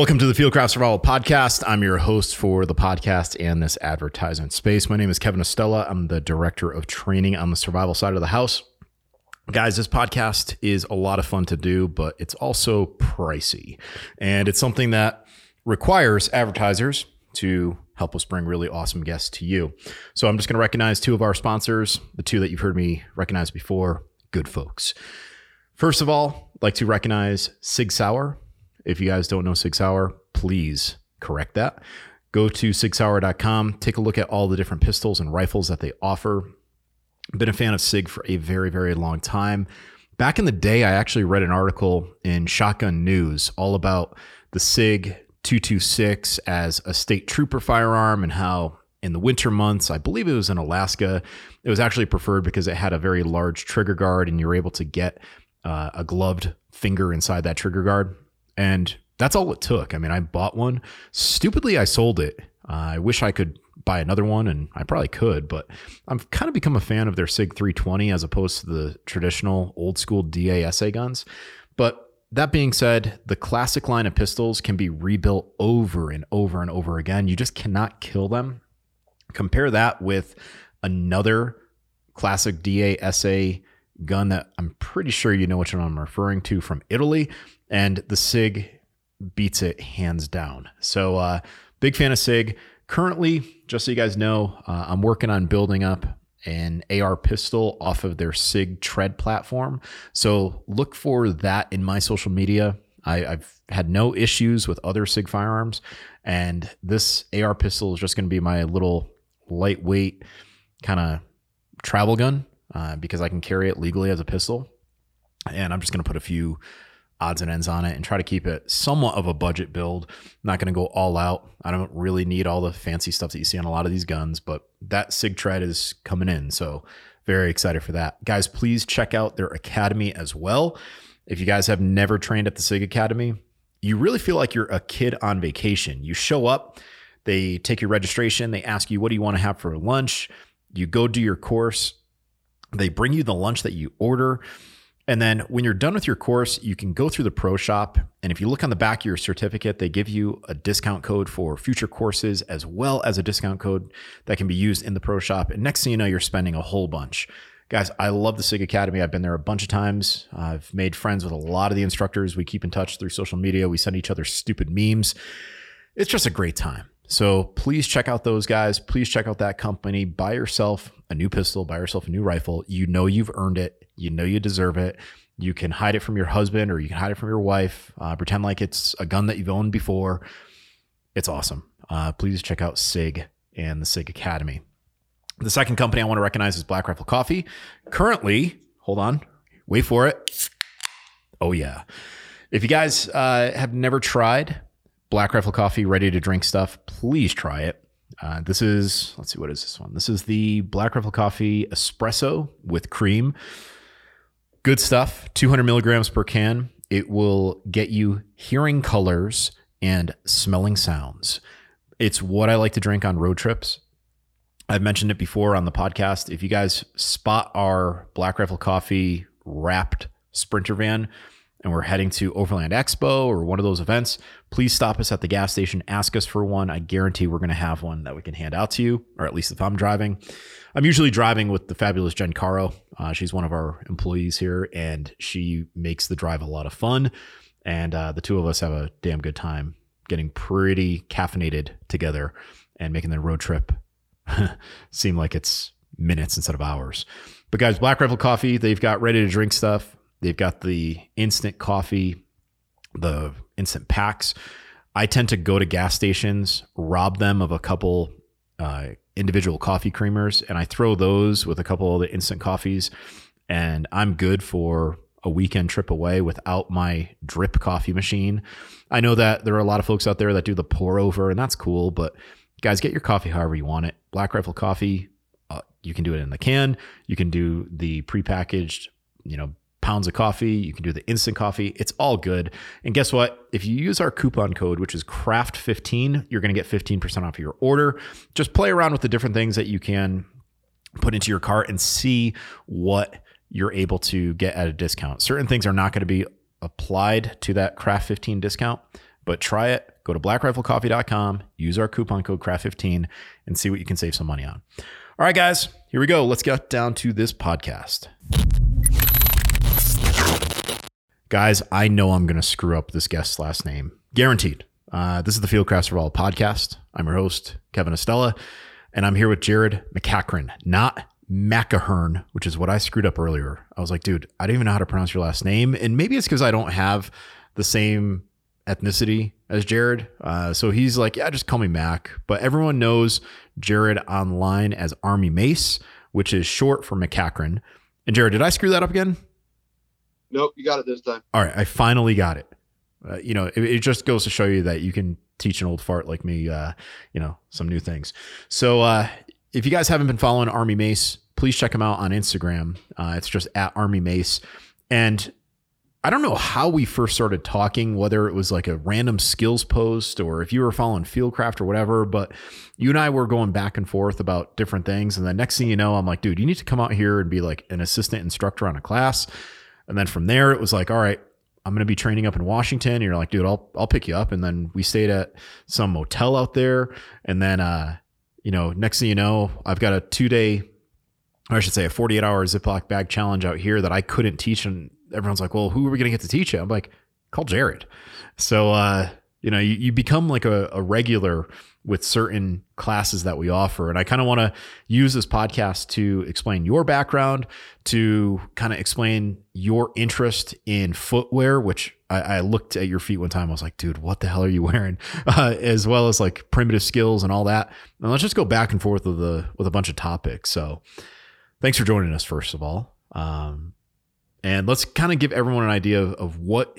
Welcome to the Fieldcraft Survival Podcast. I'm your host for the podcast and this advertisement space. My name is Kevin Estela. I'm the director of training on the survival side of the house. Guys, this podcast is a lot of fun to do, but it's also pricey. And it's something that requires advertisers to help us bring really awesome guests to you. So I'm just going to recognize two of our sponsors, the two that you've heard me recognize before, good folks. First of all, I'd like to recognize Sig Sauer. If you guys don't know Sig Sauer, please correct that. Go to sigsauer.com, take a look at all the different pistols and rifles that they offer. Been a fan of SIG for a very, very long time. Back in the day, I actually read an article in Shotgun News all about the SIG 226 as a state trooper firearm and how in the winter months, I believe it was in Alaska, it was actually preferred because it had a very large trigger guard and you're able to get uh, a gloved finger inside that trigger guard. And that's all it took. I mean, I bought one. Stupidly, I sold it. Uh, I wish I could buy another one, and I probably could, but I've kind of become a fan of their SIG 320 as opposed to the traditional old school DASA guns. But that being said, the classic line of pistols can be rebuilt over and over and over again. You just cannot kill them. Compare that with another classic DASA gun that I'm pretty sure you know which one I'm referring to from Italy, and the SIG beats it hands down. So, uh, big fan of SIG. Currently, just so you guys know, uh, I'm working on building up an AR pistol off of their SIG Tread platform. So look for that in my social media. I, have had no issues with other SIG firearms, and this AR pistol is just going to be my little lightweight kind of travel gun uh, because I can carry it legally as a pistol. And I'm just going to put a few odds and ends on it and try to keep it somewhat of a budget build. I'm not going to go all out. I don't really need all the fancy stuff that you see on a lot of these guns, but that SIG tread is coming in. So very excited for that. Guys, please check out their academy as well. If you guys have never trained at the SIG Academy, you really feel like you're a kid on vacation. You show up, they take your registration, they ask you, what do you want to have for lunch? You go do your course, they bring you the lunch that you order and then when you're done with your course, you can go through the pro shop. And if you look on the back of your certificate, they give you a discount code for future courses as well as a discount code that can be used in the pro shop. And next thing you know, you're spending a whole bunch. Guys, I love the SIG Academy. I've been there a bunch of times. I've made friends with a lot of the instructors. We keep in touch through social media. We send each other stupid memes. It's just a great time. So please check out those guys. Please check out that company. Buy yourself a new pistol, buy yourself a new rifle. You know you've earned it. You know you deserve it. You can hide it from your husband or you can hide it from your wife. Uh, pretend like it's a gun that you've owned before. It's awesome. Uh, please check out SIG and the SIG Academy. The second company I want to recognize is Black Rifle Coffee. Currently, hold on, wait for it. Oh, yeah. If you guys uh, have never tried Black Rifle Coffee ready to drink stuff, please try it. Uh, this is, let's see, what is this one? This is the Black Rifle Coffee Espresso with cream. Good stuff, 200 milligrams per can. It will get you hearing colors and smelling sounds. It's what I like to drink on road trips. I've mentioned it before on the podcast. If you guys spot our Black Rifle Coffee wrapped Sprinter van, and we're heading to Overland Expo or one of those events, please stop us at the gas station. Ask us for one. I guarantee we're going to have one that we can hand out to you, or at least if I'm driving. I'm usually driving with the fabulous Jen Caro. Uh, she's one of our employees here, and she makes the drive a lot of fun. And uh, the two of us have a damn good time getting pretty caffeinated together and making the road trip seem like it's minutes instead of hours. But guys, Black Rifle Coffee, they've got ready to drink stuff. They've got the instant coffee, the instant packs. I tend to go to gas stations, rob them of a couple uh, individual coffee creamers, and I throw those with a couple of the instant coffees, and I'm good for a weekend trip away without my drip coffee machine. I know that there are a lot of folks out there that do the pour over, and that's cool, but guys, get your coffee however you want it. Black Rifle Coffee, uh, you can do it in the can. You can do the prepackaged, you know, pounds of coffee. You can do the instant coffee. It's all good. And guess what? If you use our coupon code, which is CRAFT15, you're going to get 15% off your order. Just play around with the different things that you can put into your cart and see what you're able to get at a discount. Certain things are not going to be applied to that Craft 15 discount, but try it. Go to blackriflecoffee.com, use our coupon code CRAFT15, and see what you can save some money on. All right, guys, here we go. Let's get down to this podcast. Guys, I know I'm going to screw up this guest's last name. Guaranteed. Uh, this is the Fieldcraft Survival podcast. I'm your host, Kevin Estela, and I'm here with Jared McCachran, not Macahern, which is what I screwed up earlier. I was like, dude, I don't even know how to pronounce your last name. And maybe it's because I don't have the same ethnicity as Jared. Uh, so he's like, yeah, just call me Mac. But everyone knows Jared online as Army Mace, which is short for McCachran. And Jared, did I screw that up again? Nope, you got it this time. All right, I finally got it. Uh, you know, it, it, just goes to show you that you can teach an old fart like me, uh, you know, some new things. So uh, if you guys haven't been following Army Mace, please check him out on Instagram. Uh, it's just at Army Mace. And I don't know how we first started talking, whether it was like a random skills post or if you were following Fieldcraft or whatever, but you and I were going back and forth about different things. And the next thing you know, I'm like, dude, you need to come out here and be like an assistant instructor on a class. And then from there, it was like, all right, I'm going to be training up in Washington. And you're like, dude, I'll, I'll pick you up. And then we stayed at some motel out there. And then, uh, you know, next thing you know, I've got a two day, or I should say a 48 hour Ziploc bag challenge out here that I couldn't teach. And everyone's like, well, who are we going to get to teach it? I'm like, call Jared. So, uh, you know, you, you become like a, a regular with certain classes that we offer. And I kind of want to use this podcast to explain your background, to kind of explain your interest in footwear, which I, I, looked at your feet one time. I was like, dude, what the hell are you wearing? Uh, as well as like primitive skills and all that. And let's just go back and forth with a, with a bunch of topics. So thanks for joining us, first of all. Um, and let's kind of give everyone an idea of, of what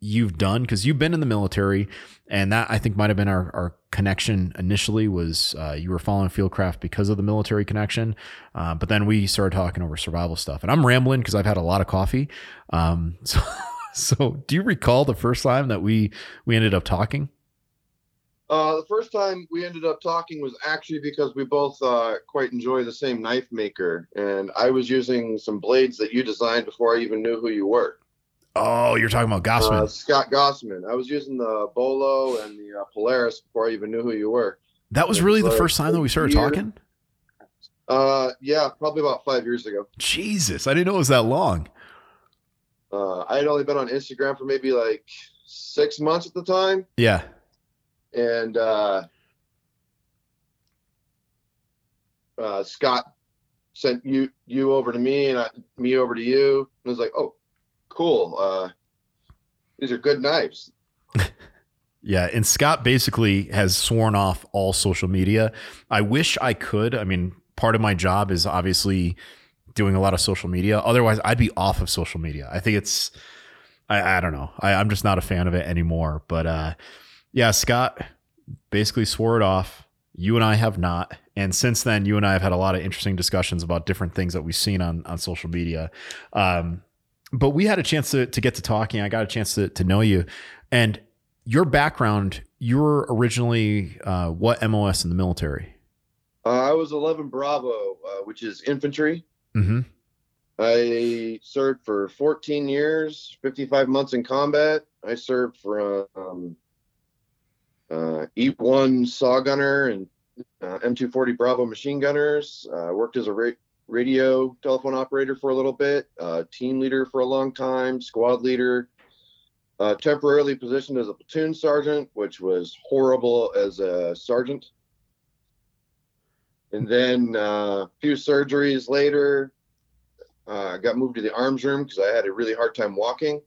you've done because you've been in the military and that i think might have been our, our connection initially was uh, you were following fieldcraft because of the military connection uh, but then we started talking over survival stuff and i'm rambling because i've had a lot of coffee um, so, so do you recall the first time that we we ended up talking uh, the first time we ended up talking was actually because we both uh, quite enjoy the same knife maker, and I was using some blades that you designed before I even knew who you were. Oh, you're talking about Gossman. Uh, Scott Gossman. I was using the Bolo and the uh, Polaris before I even knew who you were. That was really the first time that we started year. talking? Uh, yeah, probably about five years ago. Jesus, I didn't know it was that long. Uh, I had only been on Instagram for maybe like six months at the time. Yeah. And uh, uh, Scott sent you you over to me and I, me over to you. And I was like, oh, cool. Uh, these are good knives. yeah, and Scott basically has sworn off all social media. I wish I could. I mean, part of my job is obviously doing a lot of social media. Otherwise, I'd be off of social media. I think it's, I, I don't know. I, I'm just not a fan of it anymore. But uh, yeah, Scott basically swore it off. You and I have not. And since then, you and I have had a lot of interesting discussions about different things that we've seen on, on social media. Um, but we had a chance to, to get to talking. I got a chance to, to know you. And your background, you were originally uh, what MOS in the military? Uh, I was 11 Bravo, uh, which is infantry. Mm-hmm. I served for 14 years, 55 months in combat. I served for um, uh, E1 SAW gunner and uh, M240 Bravo machine gunners. Uh, worked as a ra- radio telephone operator for a little bit, uh, team leader for a long time, squad leader, uh, temporarily positioned as a platoon sergeant, which was horrible as a sergeant. And then uh, a few surgeries later, I uh, got moved to the arms room because I had a really hard time walking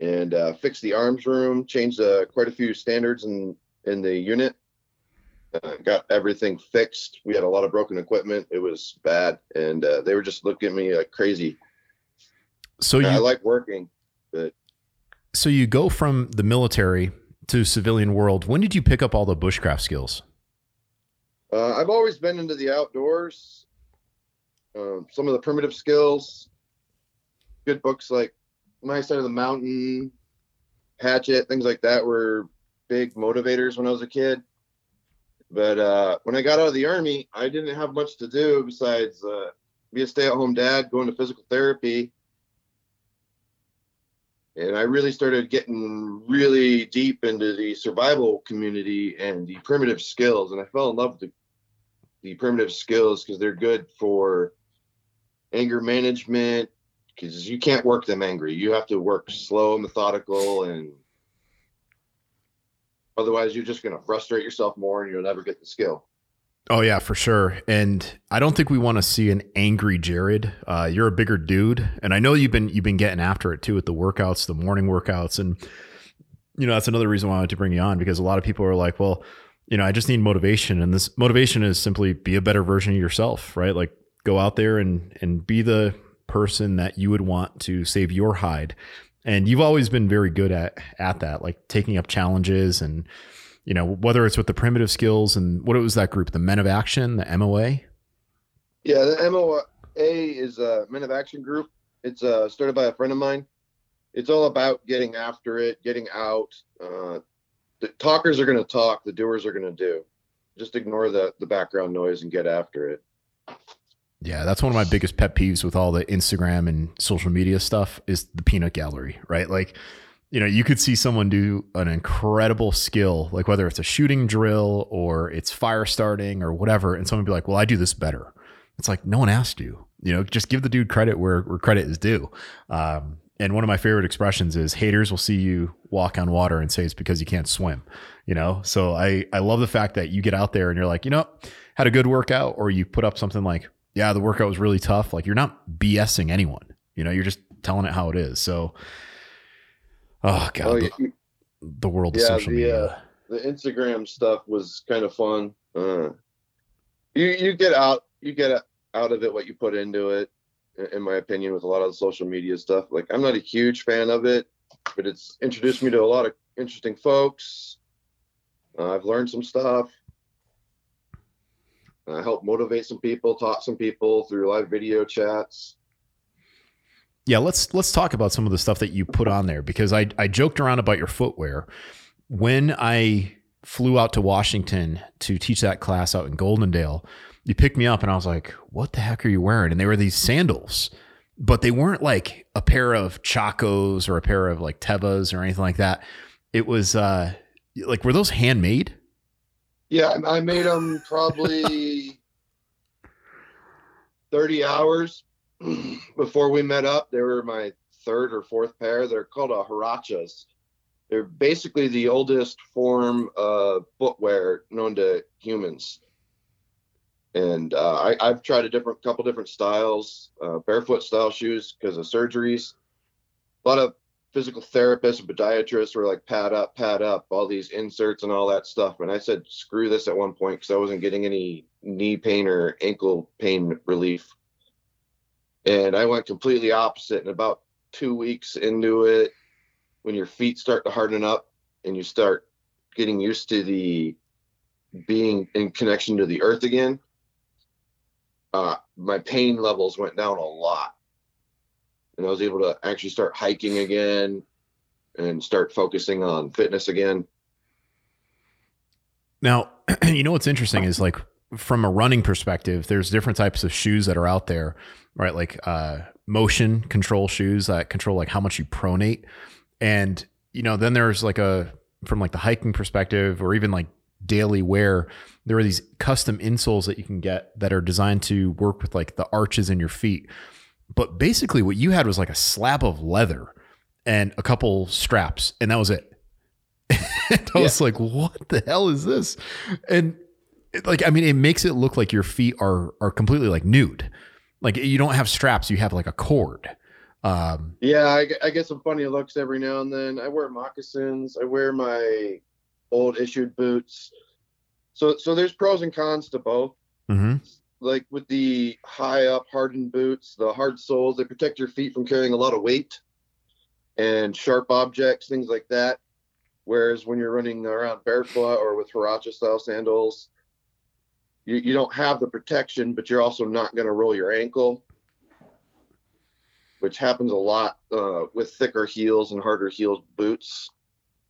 and uh, fixed the arms room, changed uh, quite a few standards in, in the unit uh, got everything fixed. We had a lot of broken equipment. It was bad, and uh, they were just looking at me like crazy. So you, I like working, but so you go from the military to civilian world. When did you pick up all the bushcraft skills? Uh, I've always been into the outdoors. Um, some of the primitive skills, good books like My Side of the Mountain, Hatchet, things like that were big motivators when I was a kid. But uh, when I got out of the army, I didn't have much to do besides uh, be a stay-at-home dad, going to physical therapy, and I really started getting really deep into the survival community and the primitive skills, and I fell in love with the, the primitive skills because they're good for anger management. Because you can't work them angry, you have to work slow, and methodical, and otherwise you're just going to frustrate yourself more, and you'll never get the skill. Oh yeah, for sure. And I don't think we want to see an angry Jared. Uh, you're a bigger dude, and I know you've been you've been getting after it too with the workouts, the morning workouts, and you know that's another reason why I wanted to bring you on because a lot of people are like, well, you know, I just need motivation, and this motivation is simply be a better version of yourself, right? Like go out there and and be the person that you would want to save your hide. And you've always been very good at at that, like taking up challenges and you know, whether it's with the primitive skills and what it was that group, the Men of Action, the MOA. Yeah, the MOA is a Men of Action group. It's uh, started by a friend of mine. It's all about getting after it, getting out. Uh, the talkers are going to talk, the doers are going to do. Just ignore the the background noise and get after it. Yeah, that's one of my biggest pet peeves with all the Instagram and social media stuff is the peanut gallery, right? Like you know, you could see someone do an incredible skill, like whether it's a shooting drill or it's fire starting or whatever, and someone be like, "Well, I do this better." It's like no one asked you. You know, just give the dude credit where, where credit is due. Um, and one of my favorite expressions is haters will see you walk on water and say it's because you can't swim. You know, so I I love the fact that you get out there and you're like, you know, had a good workout, or you put up something like, yeah, the workout was really tough. Like you're not BSing anyone. You know, you're just telling it how it is. So Oh god, oh, the, the, world yeah, of social the, media. Uh, the Instagram stuff was kind of fun. Uh, you you get out you get out of it what you put into it. In my opinion, with a lot of the social media stuff, like I'm not a huge fan of it, but it's introduced me to a lot of interesting folks. Uh, I've learned some stuff. I helped motivate some people, talk some people through live video chats yeah, let's let's talk about some of the stuff that you put on there because I I joked around about your footwear when I flew out to Washington to teach that class out in Goldendale. You picked me up and I was like, "What the heck are you wearing?" And they were these sandals, but they weren't like a pair of Chacos or a pair of like Tevas or anything like that. It was uh like were those handmade? Yeah, I made them probably 30 hours before we met up, they were my third or fourth pair. They're called a huaraches. They're basically the oldest form of footwear known to humans. And uh, I, have tried a different couple different styles, uh, barefoot style shoes because of surgeries. A lot of physical therapists and podiatrists were like, pad up, pad up, all these inserts and all that stuff. And I said, screw this at one point because I wasn't getting any knee pain or ankle pain relief and I went completely opposite. And about two weeks into it, when your feet start to harden up and you start getting used to the being in connection to the earth again, uh, my pain levels went down a lot. And I was able to actually start hiking again and start focusing on fitness again. Now, you know what's interesting is like from a running perspective, there's different types of shoes that are out there right? Like uh, motion control shoes that control like how much you pronate. And, you know, then there's like a, from like the hiking perspective or even like daily wear, there are these custom insoles that you can get that are designed to work with like the arches in your feet. But basically, what you had was like a slab of leather and a couple straps, and that was it. and I was like, what the hell is this? And like, I mean, it makes it look like your feet are are completely like nude. Like you don't have straps, you have like a cord. Um, yeah, I, I get some funny looks every now and then. I wear moccasins. I wear my old issued boots. So so there's pros and cons to both. Mm-hmm. Like with the high up hardened boots, the hard soles, they protect your feet from carrying a lot of weight and sharp objects, things like that. Whereas when you're running around barefoot or with Huarache style sandals, you, you don't have the protection, but you're also not going to roll your ankle, which happens a lot uh, with thicker heels and harder heeled boots.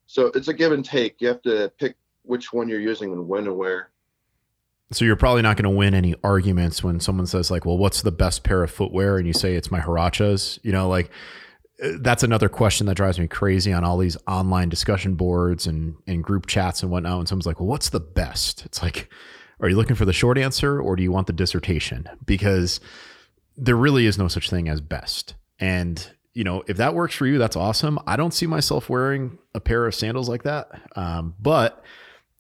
So it's a give and take. You have to pick which one you're using and when and where. So you're probably not going to win any arguments when someone says like, "Well, what's the best pair of footwear?" and you say it's my Huaraches. You know, like that's another question that drives me crazy on all these online discussion boards and, and group chats and whatnot. And someone's like, well, what's the best? It's like, are you looking for the short answer or do you want the dissertation? Because there really is no such thing as best. And, you know, if that works for you, that's awesome. I don't see myself wearing a pair of sandals like that. Um, but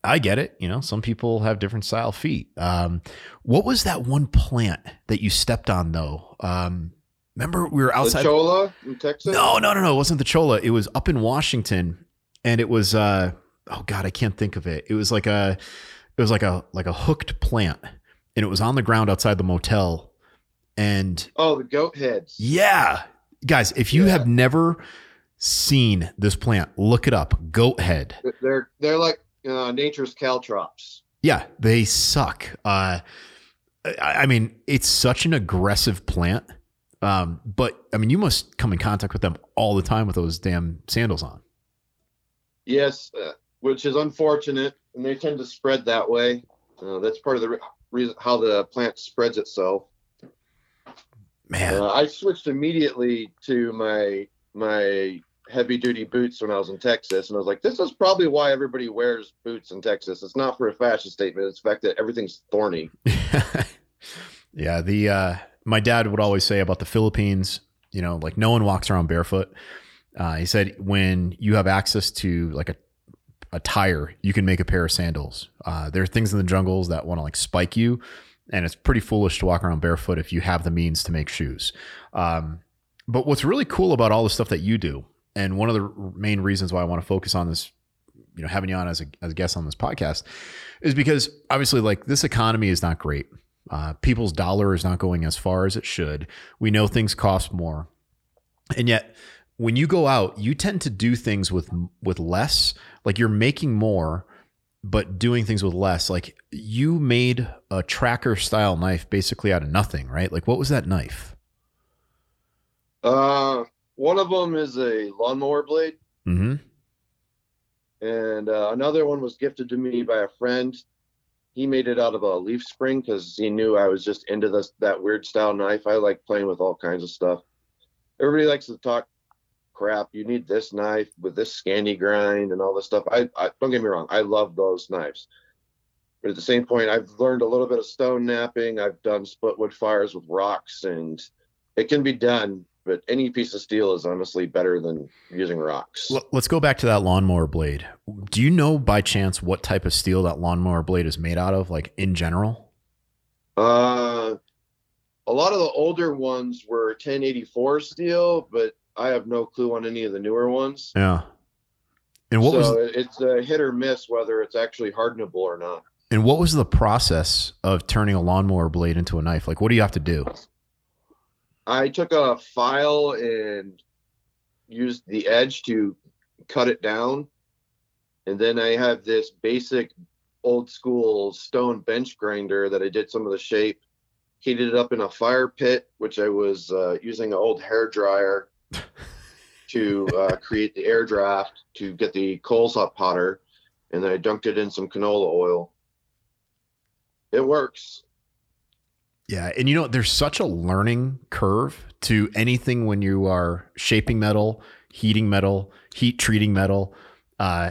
I get it. You know, some people have different style feet. Um, what was that one plant that you stepped on though? Um, remember we were outside the Cholla in Texas? No, no, no, no. It wasn't the Cholla. It was up in Washington and it was, uh, oh God, I can't think of it. It was like a, it was like a, like a hooked plant and it was on the ground outside the motel. And oh, the goat heads. Yeah. Guys, if you yeah. have never seen this plant, look it up. Goat head. They're, they're like uh, nature's caltrops. Yeah, they suck. Uh, I, I mean, it's such an aggressive plant. Um, but I mean, you must come in contact with them all the time with those damn sandals on. Yes, uh, which is unfortunate, and they tend to spread that way. Uh, that's part of the re- reason how the plant spreads itself. Man, uh, I switched immediately to my my heavy duty boots when I was in Texas, and I was like, this is probably why everybody wears boots in Texas. It's not for a fashion statement; it's the fact that everything's thorny. yeah, the uh, my dad would always say about the Philippines, you know, like no one walks around barefoot. Uh, he said when you have access to like a a tire, you can make a pair of sandals. Uh, there are things in the jungles that want to like spike you, and it's pretty foolish to walk around barefoot if you have the means to make shoes. Um, but what's really cool about all the stuff that you do and one of the main reasons why I want to focus on this, you know, having you on as a, as a guest on this podcast is because obviously, like, this economy is not great. Uh, people's dollar is not going as far as it should. We know things cost more. And yet, when you go out, you tend to do things with with less. Like you're making more, but doing things with less. Like you made a tracker style knife basically out of nothing, right? Like what was that knife? Uh one of them is a lawnmower blade. Mm-hmm. And uh, another one was gifted to me by a friend. He made it out of a leaf spring because he knew I was just into this that weird style knife. I like playing with all kinds of stuff. Everybody likes to talk crap. You need this knife with this Scandi grind and all this stuff. I, I don't get me wrong. I love those knives. But at the same point, I've learned a little bit of stone knapping. I've done split wood fires with rocks, and it can be done but any piece of steel is honestly better than using rocks. Let's go back to that lawnmower blade. Do you know by chance what type of steel that lawnmower blade is made out of, like in general? Uh, a lot of the older ones were 1084 steel, but I have no clue on any of the newer ones. Yeah. And what so was it's a hit or miss whether it's actually hardenable or not. And what was the process of turning a lawnmower blade into a knife? Like, what do you have to do? I took a file and used the edge to cut it down. And then I have this basic old school stone bench grinder that I did some of the shape, heated it up in a fire pit, which I was uh, using an old hair dryer to uh, create the air draft to get the coals up hotter. And then I dunked it in some canola oil. It works. Yeah, and you know, there's such a learning curve to anything when you are shaping metal, heating metal, heat treating metal. Uh,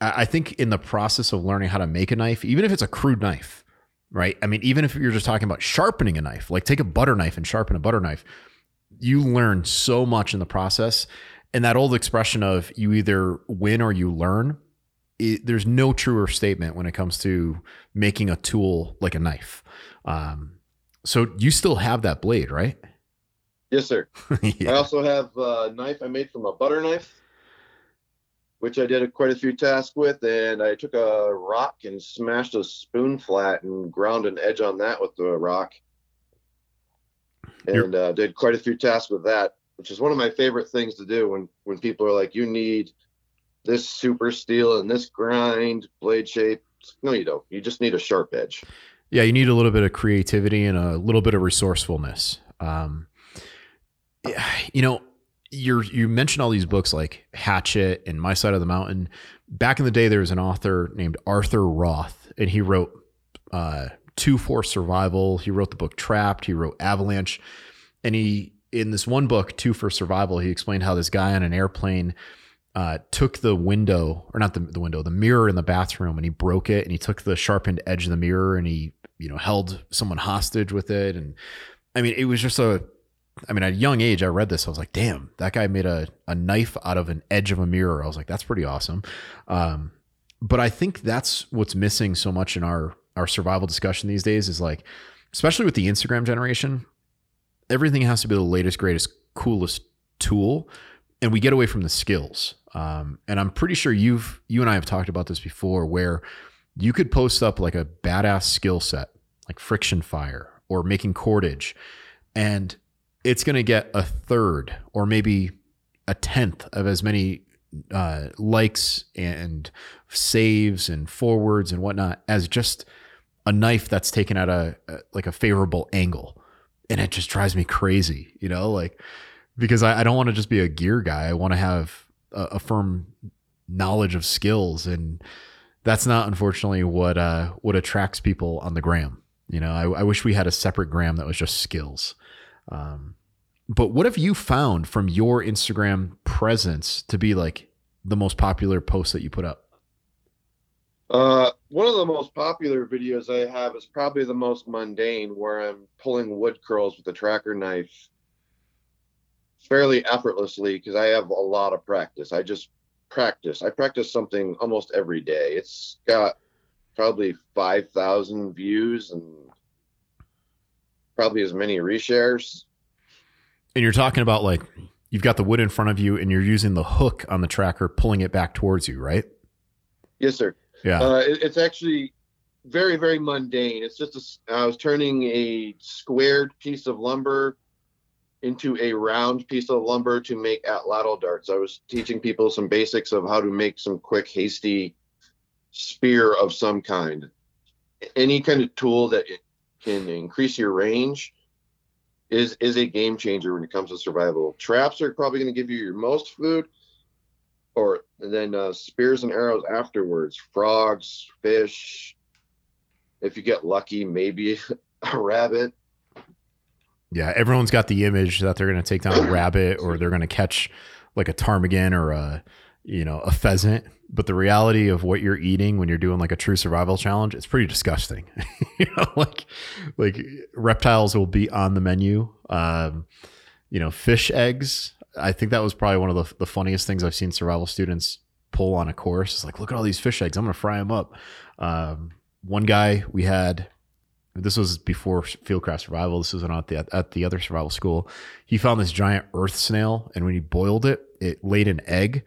I think in the process of learning how to make a knife, even if it's a crude knife, right? I mean, even if you're just talking about sharpening a knife, like take a butter knife and sharpen a butter knife, you learn so much in the process. And that old expression of you either win or you learn, it, there's no truer statement when it comes to making a tool like a knife. Um, so you still have that blade, right? Yes, sir. yeah. I also have a knife I made from a butter knife, which I did a, quite a few tasks with. And I took a rock and smashed a spoon flat and ground an edge on that with the rock. And uh, did quite a few tasks with that, which is one of my favorite things to do when, when people are like, you need this super steel and this grind blade shape. No, you don't. You just need a sharp edge. Yeah, you need a little bit of creativity and a little bit of resourcefulness. Um, you know, you you mentioned all these books like Hatchet and My Side of the Mountain. Back in the day, there was an author named Arthur Roth, and he wrote uh, Two for Survival. He wrote the book Trapped. He wrote Avalanche, and he in this one book, Two for Survival, he explained how this guy on an airplane uh, took the window, or not the, the window, the mirror in the bathroom, and he broke it, and he took the sharpened edge of the mirror, and he, you know, held someone hostage with it, and I mean, it was just a, I mean, at a young age, I read this, I was like, damn, that guy made a a knife out of an edge of a mirror. I was like, that's pretty awesome. Um, but I think that's what's missing so much in our our survival discussion these days is like, especially with the Instagram generation, everything has to be the latest, greatest, coolest tool, and we get away from the skills. Um, and I'm pretty sure you've you and I have talked about this before, where you could post up like a badass skill set, like friction fire or making cordage, and it's going to get a third or maybe a tenth of as many uh, likes and saves and forwards and whatnot as just a knife that's taken at a, a like a favorable angle and it just drives me crazy, you know, like because I, I don't want to just be a gear guy. I want to have a, a, firm knowledge of skills, and that's not unfortunately what uh, what attracts people on the gram. You know, I, I wish we had a separate gram that was just skills. Um, but what have you found from your Instagram presence to be like the most popular post that you put up? Uh, one of the most popular videos I have is probably the most mundane, where I'm pulling wood curls with a tracker knife fairly effortlessly because I have a lot of practice. I just practice. I practice something almost every day. It's got probably 5,000 views and probably as many reshares. And you're talking about like you've got the wood in front of you and you're using the hook on the tracker pulling it back towards you, right? Yes, sir. Yeah. Uh, it, it's actually very, very mundane. It's just a, I was turning a squared piece of lumber into a round piece of lumber to make atlatl darts. I was teaching people some basics of how to make some quick, hasty spear of some kind. Any kind of tool that can increase your range is is a game changer when it comes to survival. Traps are probably going to give you your most food, or then uh, spears and arrows afterwards. Frogs, fish. If you get lucky, maybe a rabbit. Yeah, everyone's got the image that they're going to take down a rabbit or they're going to catch like a ptarmigan or a you know a pheasant. But the reality of what you're eating when you're doing like a true survival challenge, it's pretty disgusting. you know, like like reptiles will be on the menu. Um, you know, fish eggs I think that was probably one of the, the funniest things I've seen survival students pull on a course. It's like, look at all these fish eggs. I'm going to fry them up. Um, one guy we had, this was before Fieldcraft Survival. This was at the, at the other survival school. He found this giant earth snail, and when he boiled it, it laid an egg.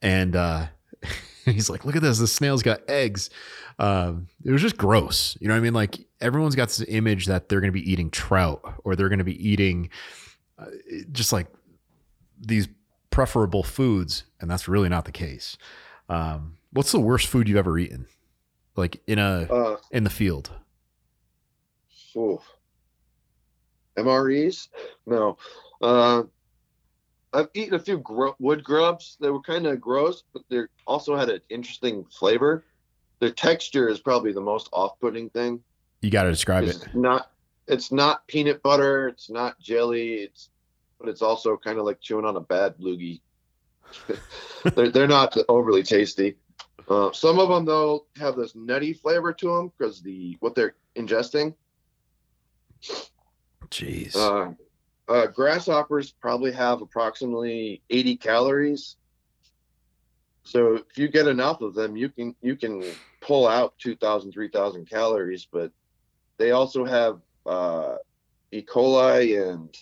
And uh, he's like, look at this. The snail's got eggs. Um, it was just gross. You know what I mean? Like, everyone's got this image that they're going to be eating trout or they're going to be eating uh, just like these preferable foods, and that's really not the case. Um, what's the worst food you've ever eaten, like in a uh, in the field? Oh, MREs? No. Uh, I've eaten a few gr- wood grubs. They were kind of gross, but they also had an interesting flavor. Their texture is probably the most off-putting thing. You got to describe it's it. Not. It's not peanut butter. It's not jelly. It's but it's also kind of like chewing on a bad loogie. they're, they're not overly tasty. Uh, some of them though have this nutty flavor to them because the what they're ingesting. Jeez. Uh, uh, grasshoppers probably have approximately 80 calories. So if you get enough of them, you can you can pull out 2,000, 3,000 calories. But they also have uh, E. coli and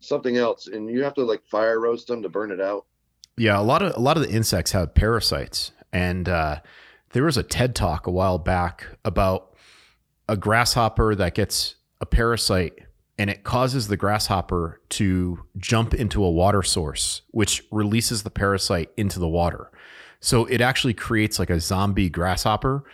something else, and you have to like fire roast them to burn it out. Yeah, a lot of a lot of the insects have parasites, and uh, there was a TED talk a while back about a grasshopper that gets a parasite and it causes the grasshopper to jump into a water source, which releases the parasite into the water. So it actually creates like a zombie grasshopper.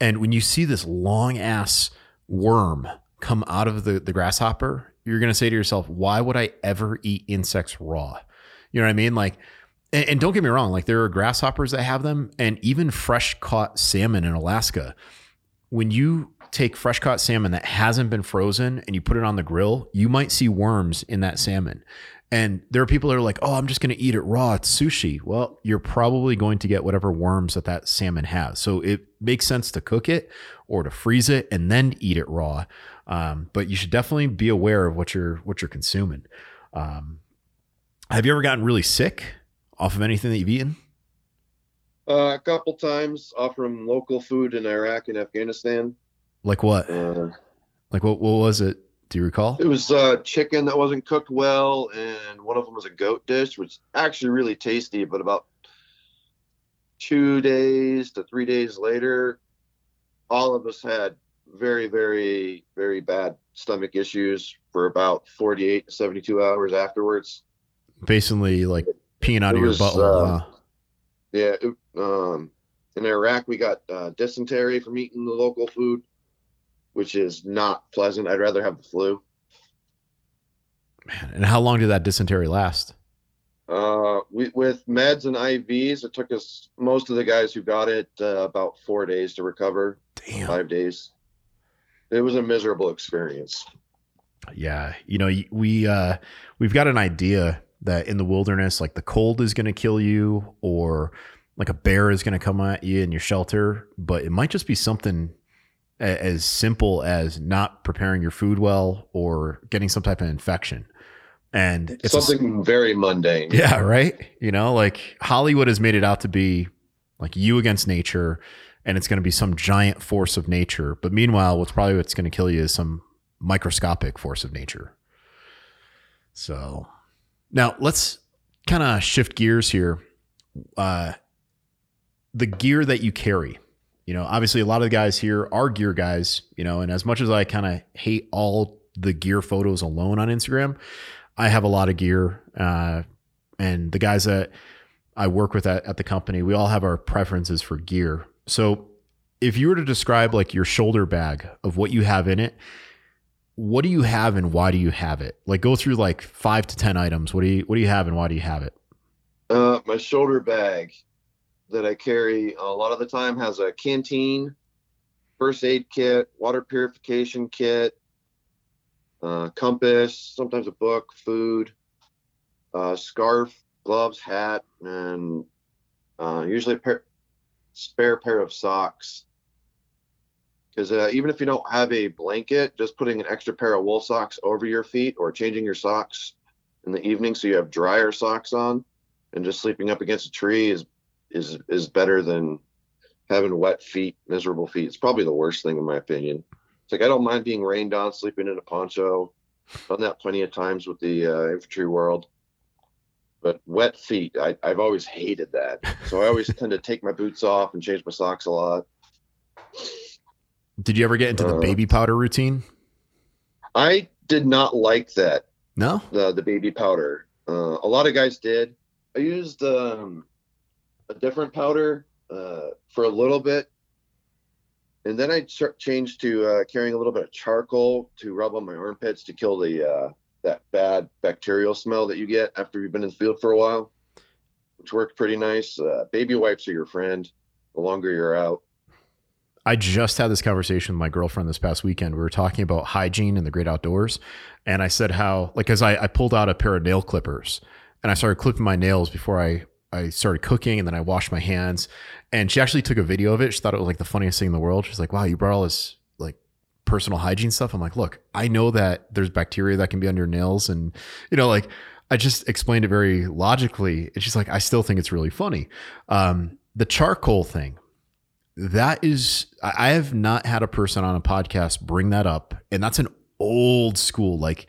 And when you see this long ass worm come out of the, the grasshopper, you're going to say to yourself, why would I ever eat insects raw? You know what I mean? Like, and, and, don't get me wrong, like there are grasshoppers that have them, and even fresh caught salmon in Alaska. When you take fresh caught salmon that hasn't been frozen and you put it on the grill, you might see worms in that salmon. And there are people that are like, oh, I'm just going to eat it raw. It's sushi. Well, you're probably going to get whatever worms that that salmon has. So it makes sense to cook it or to freeze it and then eat it raw. Um, but you should definitely be aware of what you're what you're consuming. Um, have you ever gotten really sick off of anything that you've eaten? Uh, a couple times off from local food in Iraq and Afghanistan. Like what? Uh, like what? What was it? Do you recall? It was uh, chicken that wasn't cooked well, and one of them was a goat dish, which actually really tasty. But about two days to three days later, all of us had very, very, very bad stomach issues for about 48 to 72 hours afterwards. Basically, like peeing out it of was, your butt. Uh, huh? Yeah. It, um, in Iraq, we got uh, dysentery from eating the local food which is not pleasant. I'd rather have the flu. Man, and how long did that dysentery last? Uh, we, with meds and IVs, it took us most of the guys who got it uh, about four days to recover. Damn. Five days. It was a miserable experience. Yeah, you know, we uh, we've got an idea that in the wilderness, like the cold is going to kill you, or like a bear is going to come at you in your shelter, but it might just be something as simple as not preparing your food well or getting some type of infection. And it's something a, very mundane. Yeah, right. You know, like Hollywood has made it out to be like you against nature, and it's going to be some giant force of nature. But meanwhile, what's probably what's going to kill you is some microscopic force of nature. So now let's kind of shift gears here. Uh, the gear that you carry you know, obviously a lot of the guys here are gear guys, you know, and as much as I kind of hate all the gear photos alone on Instagram, I have a lot of gear. Uh, and the guys that I work with at, at the company, we all have our preferences for gear. So if you were to describe like your shoulder bag of what you have in it, what do you have and why do you have it? Like go through like five to 10 items. What do you, what do you have and why do you have it? Uh, my shoulder bag that I carry a lot of the time has a canteen, first aid kit, water purification kit, uh, compass, sometimes a book, food, uh, scarf, gloves, hat, and uh, usually a pair, spare pair of socks. Because uh, even if you don't have a blanket, just putting an extra pair of wool socks over your feet or changing your socks in the evening so you have drier socks on and just sleeping up against a tree is is is better than having wet feet, miserable feet. It's probably the worst thing in my opinion. It's like I don't mind being rained on, sleeping in a poncho. Done that plenty of times with the uh, infantry world. But wet feet, I, I've always hated that. So I always tend to take my boots off and change my socks a lot. Did you ever get into the uh, baby powder routine? I did not like that. No, the the baby powder. Uh, a lot of guys did. I used um, a different powder uh, for a little bit, and then I ch- changed to uh, carrying a little bit of charcoal to rub on my armpits to kill the uh, that bad bacterial smell that you get after you've been in the field for a while, which worked pretty nice. Uh, baby wipes are your friend the longer you're out. I just had this conversation with my girlfriend this past weekend. We were talking about hygiene in the great outdoors. And I said how, like, as I, I pulled out a pair of nail clippers and I started clipping my nails before I I started cooking and then I washed my hands. And she actually took a video of it. She thought it was like the funniest thing in the world. She's like, wow, you brought all this like personal hygiene stuff. I'm like, look, I know that there's bacteria that can be on your nails. And, you know, like I just explained it very logically. And she's like, I still think it's really funny. Um, the charcoal thing, that is, I have not had a person on a podcast bring that up. And that's an old school, like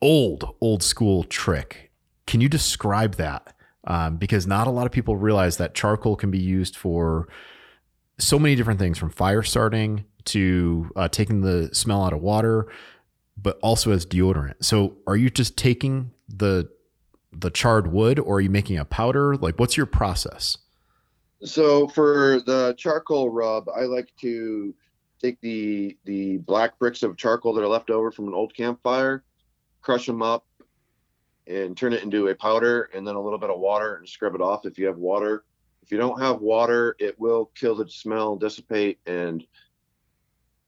old, old school trick. Can you describe that? Um, because not a lot of people realize that charcoal can be used for so many different things from fire starting to uh, taking the smell out of water, but also as deodorant. So, are you just taking the the charred wood, or are you making a powder? Like, what's your process? So, for the charcoal rub, I like to take the the black bricks of charcoal that are left over from an old campfire, crush them up, and turn it into a powder and then a little bit of water and scrub it off if you have water. If you don't have water, it will kill the smell, dissipate, and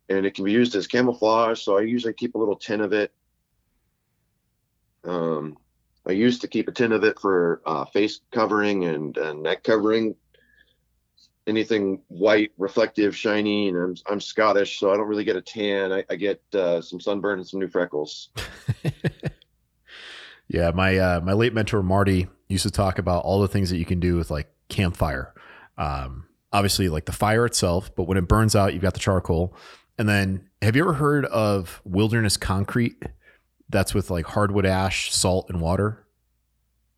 and it can be used as camouflage. So I usually keep a little tin of it. Um, I used to keep a tin of it for uh, face covering and, and neck covering. Anything white, reflective, shiny, and I'm I'm Scottish, so I don't really get a tan. I, I get uh, some sunburn and some new freckles. yeah, my uh, my late mentor Marty used to talk about all the things that you can do with like campfire. Um, obviously, like the fire itself, but when it burns out, you've got the charcoal. And then, have you ever heard of wilderness concrete? That's with like hardwood ash, salt, and water.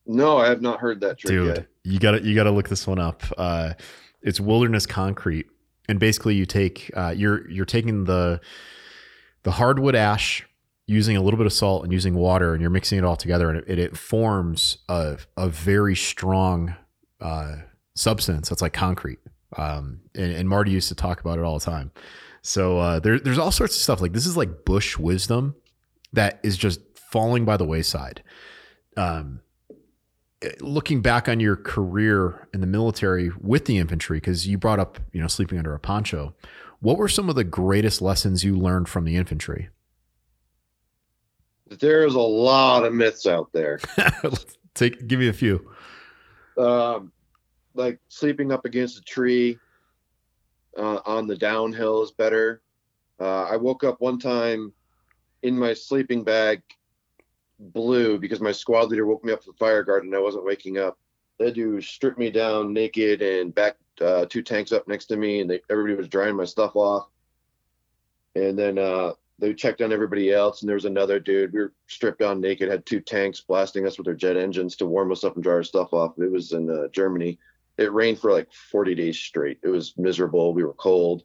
No, I have not heard that trick Dude, yet. you gotta you gotta look this one up. Uh, it's wilderness concrete, and basically you take uh, you're you're taking the the hardwood ash, using a little bit of salt and using water, and you're mixing it all together, and it, it forms a a very strong uh, substance that's like concrete. Um, and, and, Marty used to talk about it all the time. So uh, there, there's all sorts of stuff like this is like bush wisdom that is just falling by the wayside. Um, looking back on your career in the military with the infantry, because you brought up, you know, sleeping under a poncho, what were some of the greatest lessons you learned from the infantry? There's a lot of myths out there. Take, give me a few. Um, like sleeping up against a tree uh, on the downhill is better. Uh, I woke up one time in my sleeping bag blue because my squad leader woke me up from fire guard and I wasn't waking up. They had to strip me down naked and back uh, two tanks up next to me, and they, everybody was drying my stuff off. And then uh, they checked on everybody else, and there was another dude. We were stripped down naked, had two tanks blasting us with their jet engines to warm us up and dry our stuff off. It was in uh, Germany. It rained for like 40 days straight. It was miserable. We were cold.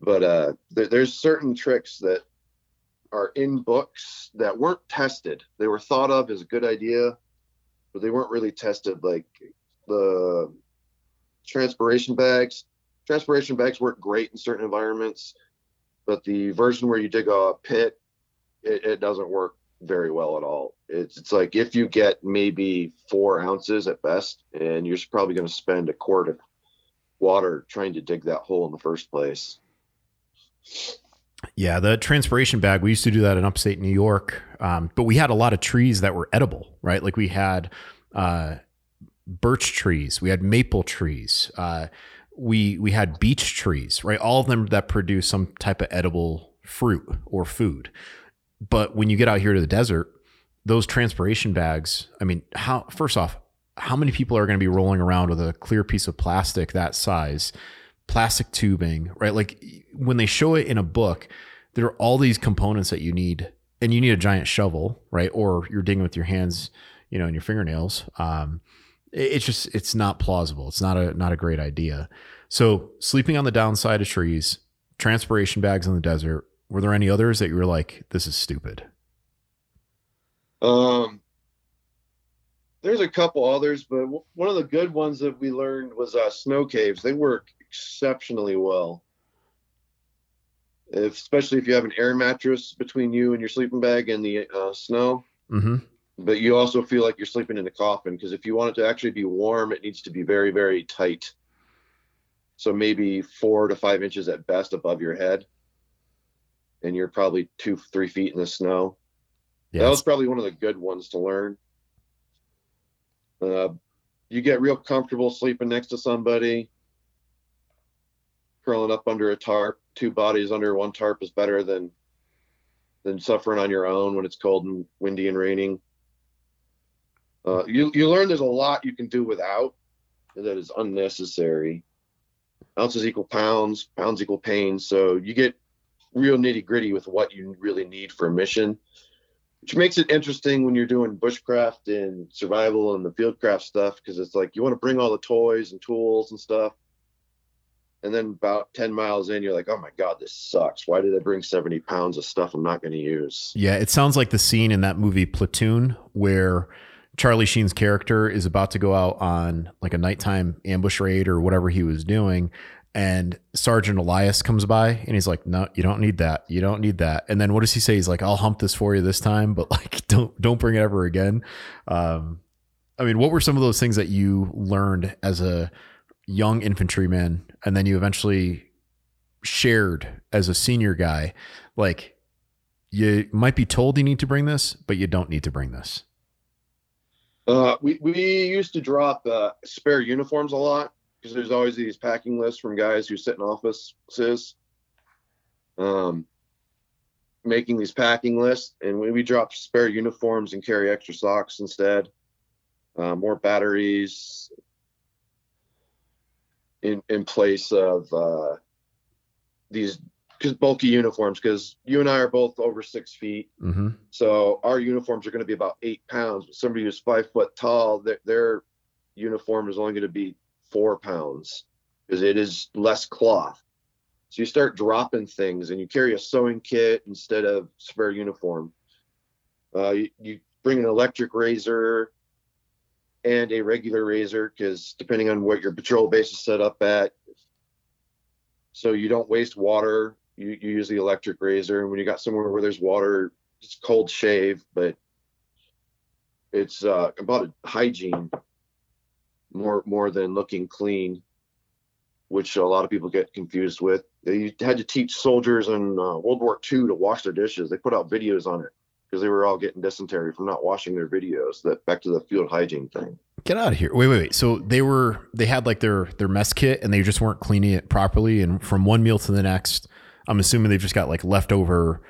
But uh, there, there's certain tricks that are in books that weren't tested. They were thought of as a good idea, but they weren't really tested. Like the transpiration bags. Transpiration bags work great in certain environments, but the version where you dig a pit, it, it doesn't work very well at all. It's it's like if you get maybe four ounces at best, and you're probably going to spend a quart of water trying to dig that hole in the first place. Yeah, the transpiration bag. We used to do that in upstate New York, um, but we had a lot of trees that were edible, right? Like we had uh, birch trees, we had maple trees, uh, we we had beech trees, right? All of them that produce some type of edible fruit or food. But when you get out here to the desert, those transpiration bags. I mean, how? First off, how many people are going to be rolling around with a clear piece of plastic that size? plastic tubing, right? Like when they show it in a book, there are all these components that you need, and you need a giant shovel, right? Or you're digging with your hands, you know, and your fingernails. Um, it's just it's not plausible. It's not a not a great idea. So sleeping on the downside of trees, transpiration bags in the desert. Were there any others that you were like, this is stupid? Um, there's a couple others, but one of the good ones that we learned was uh, snow caves. They work exceptionally well. If, especially if you have an air mattress between you and your sleeping bag and the uh, snow. Mm-hmm. But you also feel like you're sleeping in a coffin because if you want it to actually be warm, it needs to be very, very tight. So maybe four to five inches at best above your head. And you're probably two, three feet in the snow. Yeah, that was probably one of the good ones to learn. Uh, you get real comfortable sleeping next to somebody curling up under a tarp. Two bodies under one tarp is better than than suffering on your own when it's cold and windy and raining. Uh, you you learn there's a lot you can do without that is unnecessary. Ounces equal pounds, pounds equal pain. So you get real nitty gritty with what you really need for a mission, which makes it interesting when you're doing bushcraft and survival and the fieldcraft stuff because it's like you want to bring all the toys and tools and stuff, and then about 10 miles in you're like oh my god this sucks why did i bring 70 pounds of stuff i'm not going to use yeah it sounds like the scene in that movie platoon where charlie sheen's character is about to go out on like a nighttime ambush raid or whatever he was doing and sergeant elias comes by and he's like no you don't need that. You don't need that. And then what does he say? He's like i'll hump this for you this time but like don't don't bring it ever again. Um i mean what were some of those things that you learned as a young infantryman and then you eventually shared as a senior guy, like you might be told you need to bring this, but you don't need to bring this? Uh, we we used to drop uh, spare uniforms a lot because there's always these packing lists from guys who sit in offices, um, making these packing lists, and we, we drop spare uniforms and carry extra socks instead, uh, more batteries in in place of uh, these because bulky uniforms because you and I are both over six feet. Mm-hmm. So our uniforms are going to be about eight pounds. But somebody who's five foot tall, their, their uniform is only going to be four pounds because it is less cloth. So you start dropping things and you carry a sewing kit instead of spare uniform. Uh, you, you bring an electric razor and a regular razor because depending on what your patrol base is set up at, so you don't waste water you, you use the electric razor and when you got somewhere where there's water it's cold shave but it's uh, about hygiene more more than looking clean which a lot of people get confused with they had to teach soldiers in uh, world war ii to wash their dishes they put out videos on it because they were all getting dysentery from not washing their videos that back to the field hygiene thing Get out of here. Wait, wait, wait. So they were they had like their their mess kit and they just weren't cleaning it properly and from one meal to the next I'm assuming they've just got like leftover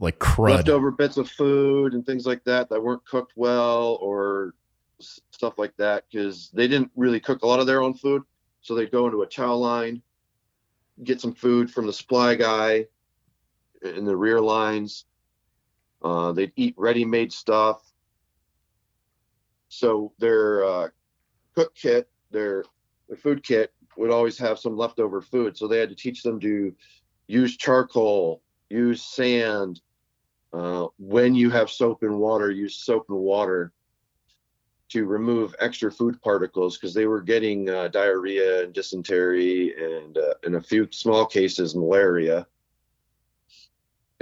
like crud. Leftover bits of food and things like that that weren't cooked well or stuff like that because they didn't really cook a lot of their own food. So they'd go into a chow line, get some food from the supply guy in the rear lines. Uh, they'd eat ready-made stuff. So their uh, cook kit, their their food kit would always have some leftover food. So they had to teach them to use charcoal, use sand. Uh, when you have soap and water, use soap and water to remove extra food particles because they were getting uh, diarrhea and dysentery and uh, in a few small cases malaria,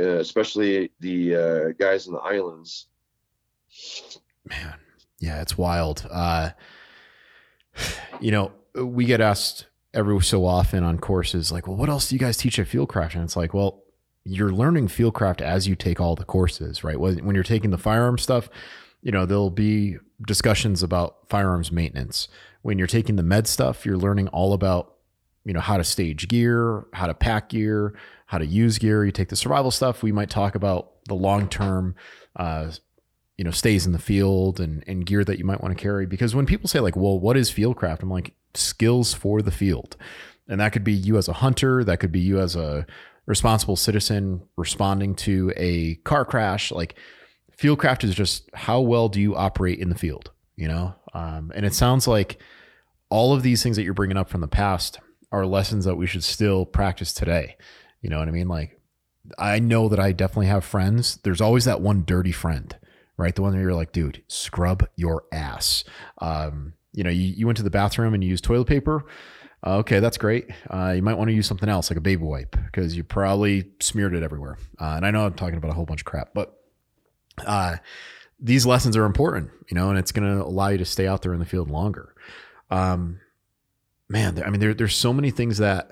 uh, especially the uh, guys in the islands. Man, yeah, it's wild. Uh, you know, we get asked every so often on courses like, well, what else do you guys teach at Fieldcraft? And it's like, well, you're learning Fieldcraft as you take all the courses, right? When you're taking the firearm stuff, you know, there'll be discussions about firearms maintenance. When you're taking the med stuff, you're learning all about, you know, how to stage gear, how to pack gear, how to use gear. You take the survival stuff, we might talk about the long term, uh, you know, stays in the field and, and gear that you might want to carry. Because when people say, like, well, what is Fieldcraft? I'm like, skills for the field. And that could be you as a hunter, that could be you as a responsible citizen responding to a car crash. Like fieldcraft is just how well do you operate in the field, you know? Um, and it sounds like all of these things that you're bringing up from the past are lessons that we should still practice today. You know what I mean? Like, I know that I definitely have friends. There's always that one dirty friend, right? The one where you're like, dude, scrub your ass. Um, you know, you, you went to the bathroom and you used toilet paper. Uh, okay, that's great. Uh, you might want to use something else like a baby wipe because you probably smeared it everywhere. Uh, and I know I'm talking about a whole bunch of crap, but uh, these lessons are important, you know, and it's going to allow you to stay out there in the field longer. Um, man, I mean, there, there's so many things that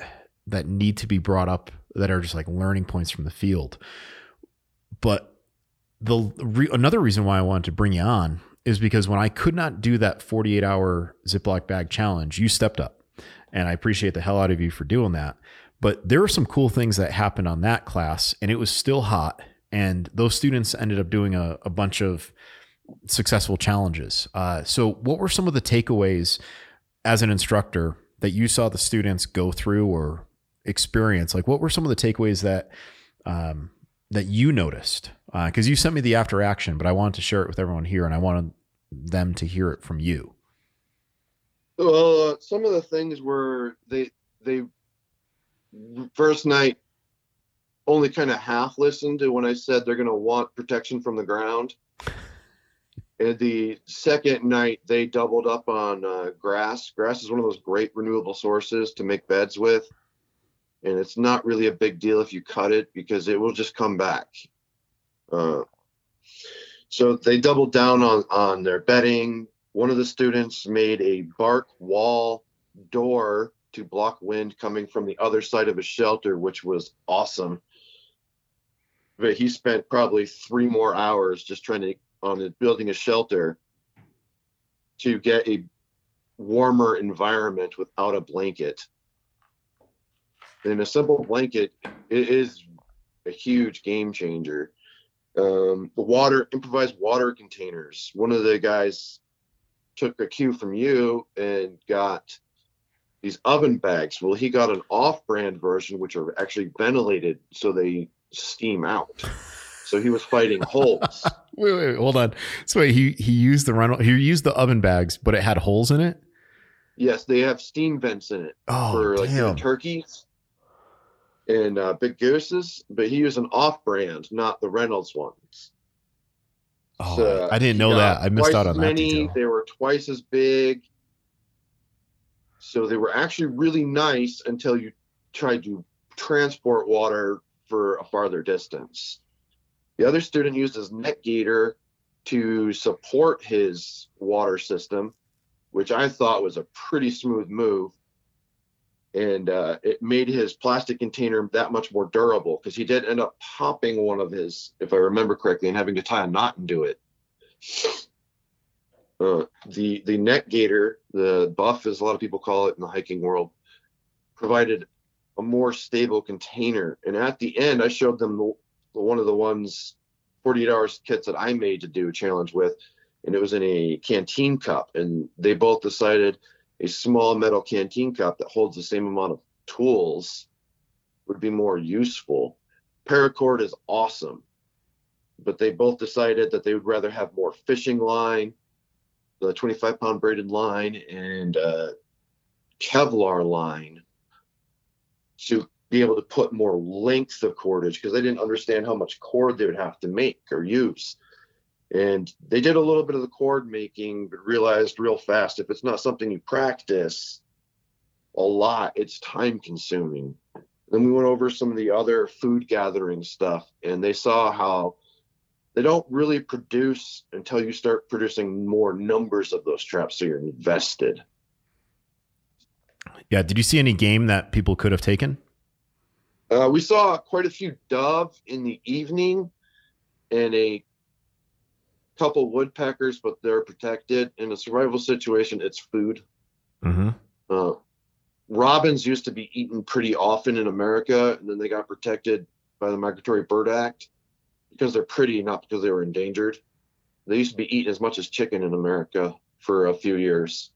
that need to be brought up that are just like learning points from the field. But the re- another reason why I wanted to bring you on is because when I could not do that 48 hour Ziploc bag challenge, you stepped up. And I appreciate the hell out of you for doing that. But there were some cool things that happened on that class, and it was still hot. And those students ended up doing a, a bunch of successful challenges. Uh, so, what were some of the takeaways as an instructor that you saw the students go through or experience? Like, what were some of the takeaways that um, that you noticed? Because uh, you sent me the after action, but I wanted to share it with everyone here, and I wanted them to hear it from you. Well, uh, some of the things were they they first night only kind of half listened to when I said they're going to want protection from the ground. And the second night, they doubled up on uh, grass. Grass is one of those great renewable sources to make beds with and it's not really a big deal if you cut it because it will just come back. Uh, so they doubled down on on their bedding. One of the students made a bark wall door to block wind coming from the other side of his shelter, which was awesome. But he spent probably three more hours just trying to on building a shelter to get a warmer environment without a blanket. And a simple blanket it is a huge game changer. Um, the water improvised water containers. One of the guys took a cue from you and got these oven bags. Well, he got an off-brand version, which are actually ventilated, so they steam out. So he was fighting holes. wait, wait, hold on. So wait, he he used the Reynolds. He used the oven bags, but it had holes in it. Yes, they have steam vents in it oh, for like damn. turkeys and uh, big gooses. But he used an off-brand, not the Reynolds ones. Oh, so I didn't know that. I missed out on many, that. Detail. They were twice as big. So they were actually really nice until you tried to transport water for a farther distance. The other student used his neck gaiter to support his water system, which I thought was a pretty smooth move. And uh, it made his plastic container that much more durable because he did end up popping one of his, if I remember correctly, and having to tie a knot and do it. Uh, the the neck gaiter, the buff, as a lot of people call it in the hiking world, provided a more stable container. And at the end, I showed them the, the one of the ones 48 hours kits that I made to do a challenge with, and it was in a canteen cup. And they both decided a small metal canteen cup that holds the same amount of tools would be more useful. Paracord is awesome, but they both decided that they would rather have more fishing line the 25 pound braided line and uh, Kevlar line to be able to put more length of cordage because they didn't understand how much cord they would have to make or use. And they did a little bit of the cord making, but realized real fast if it's not something you practice a lot, it's time consuming. Then we went over some of the other food gathering stuff, and they saw how they don't really produce until you start producing more numbers of those traps so you're invested yeah did you see any game that people could have taken uh, we saw quite a few dove in the evening and a couple woodpeckers but they're protected in a survival situation it's food mm-hmm. uh, robins used to be eaten pretty often in america and then they got protected by the migratory bird act because they're pretty, not because they were endangered. They used to be eaten as much as chicken in America for a few years.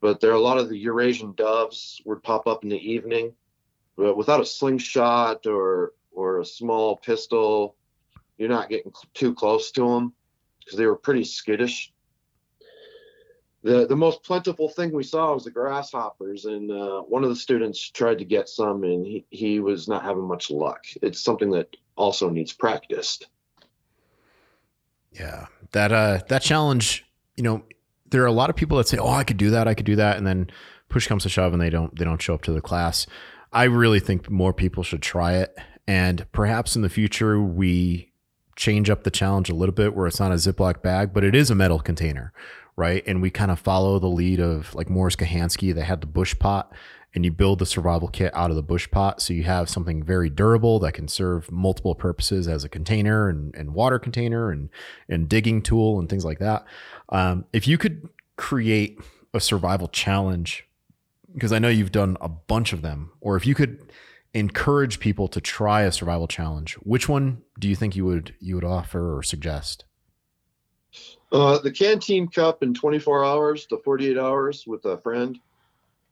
But there are a lot of the Eurasian doves would pop up in the evening, but without a slingshot or or a small pistol, you're not getting too close to them because they were pretty skittish. The the most plentiful thing we saw was the grasshoppers, and uh, one of the students tried to get some, and he, he was not having much luck. It's something that also needs practiced. Yeah, that uh, that challenge. You know, there are a lot of people that say, "Oh, I could do that. I could do that," and then push comes to shove, and they don't they don't show up to the class. I really think more people should try it, and perhaps in the future we change up the challenge a little bit where it's not a Ziploc bag, but it is a metal container, right? And we kind of follow the lead of like Mors Kochanski. They had the bush pot and you build the survival kit out of the bush pot. So you have something very durable that can serve multiple purposes as a container and, and water container and, and digging tool and things like that. Um, if you could create a survival challenge, because I know you've done a bunch of them, or if you could encourage people to try a survival challenge, which one do you think you would you would offer or suggest? Uh, the canteen cup in 24 hours to 48 hours with a friend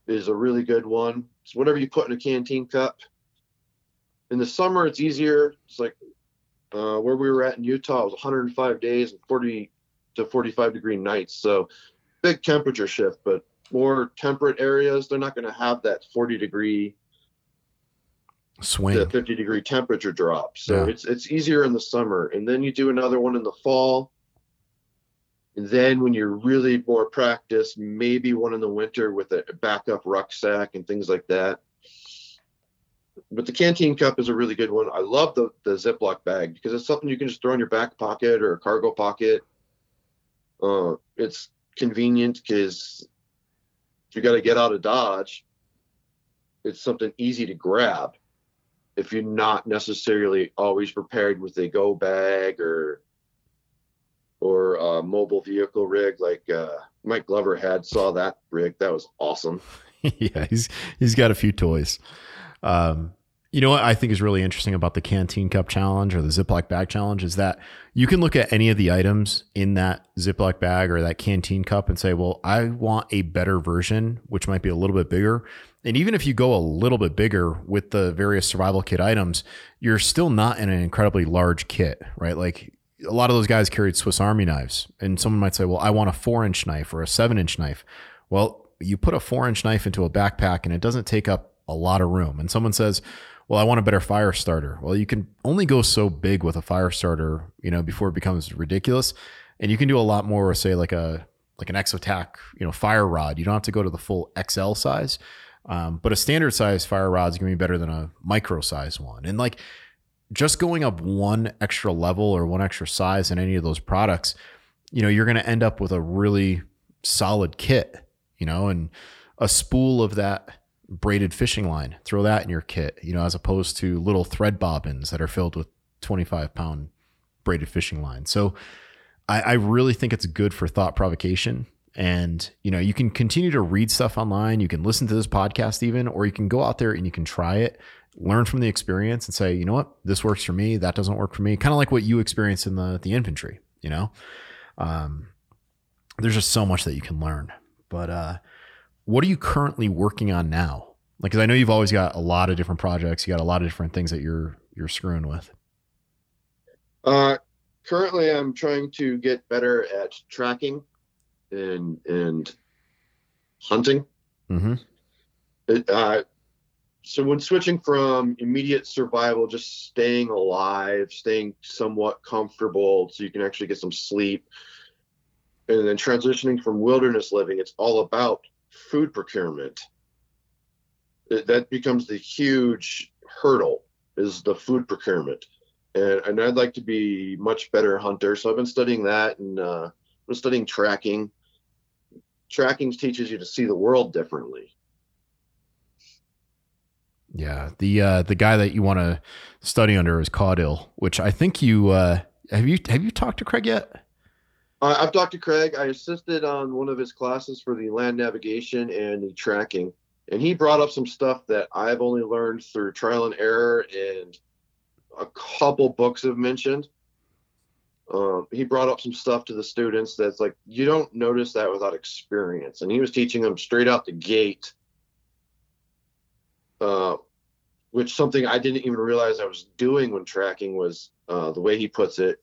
is a really good one. It's whatever you put in a canteen cup. In the summer, it's easier. It's like uh, where we were at in Utah, it was 105 days and 40 to 45 degree nights. So big temperature shift, but more temperate areas, they're not going to have that 40 degree swing, to 50 degree temperature drop. So yeah. it's it's easier in the summer, and then you do another one in the fall and then when you're really more practiced, maybe one in the winter with a backup rucksack and things like that. But the canteen cup is a really good one. I love the, the Ziploc bag because it's something you can just throw in your back pocket or a cargo pocket. Uh, it's convenient because you got to get out of Dodge. it's something easy to grab if you're not necessarily always prepared with a go bag or or a mobile vehicle rig like uh, Mike Glover had. Saw that rig. That was awesome. yeah, he's he's got a few toys. Um, you know what I think is really interesting about the Canteen Cup Challenge or the Ziploc Bag Challenge is that you can look at any of the items in that Ziploc bag or that Canteen Cup and say, well, I want a better version, which might be a little bit bigger. And even if you go a little bit bigger with the various survival kit items, you're still not in an incredibly large kit, right? Like a lot of those guys carried Swiss Army knives. And someone might say, well, I want a four inch knife or a seven inch knife. Well, you put a four inch knife into a backpack and it doesn't take up a lot of room. And someone says, well, I want a better fire starter. Well, you can only go so big with a fire starter, you know, before it becomes ridiculous. And you can do a lot more, say like a like an Exotac, you know, fire rod. You don't have to go to the full XL size, um, but a standard size fire rod is going to be better than a micro size one. And like just going up one extra level or one extra size in any of those products, you know, you're going to end up with a really solid kit, you know, and a spool of that braided fishing line. Throw that in your kit, you know, as opposed to little thread bobbins that are filled with 25 pound braided fishing line. So I, I really think it's good for thought provocation. And, you know, you can continue to read stuff online. You can listen to this podcast even, or you can go out there and you can try it, learn from the experience and say, you know what, this works for me. That doesn't work for me. Kind of like what you experienced in the, the infantry, you know? Um, there's just so much that you can learn. But, uh, what are you currently working on now? Like, cause I know you've always got a lot of different projects. You got a lot of different things that you're, you're screwing with. Uh, currently I'm trying to get better at tracking and, and hunting. Mm-hmm. It, uh, so when switching from immediate survival, just staying alive, staying somewhat comfortable so you can actually get some sleep, and then transitioning from wilderness living, it's all about food procurement. That becomes the huge hurdle is the food procurement. And, and I'd like to be much better hunter. So I've been studying that and uh, Been studying tracking. Tracking teaches you to see the world differently. Yeah, the uh, the guy that you want to study under is Caudill, which I think you uh, have you have you talked to Craig yet? Uh, I've talked to Craig. I assisted on one of his classes for the land navigation and the tracking, and he brought up some stuff that I've only learned through trial and error, and a couple books have mentioned. Um, he brought up some stuff to the students that's like you don't notice that without experience, and he was teaching them straight out the gate. Uh, which something I didn't even realize I was doing when tracking was uh, the way he puts it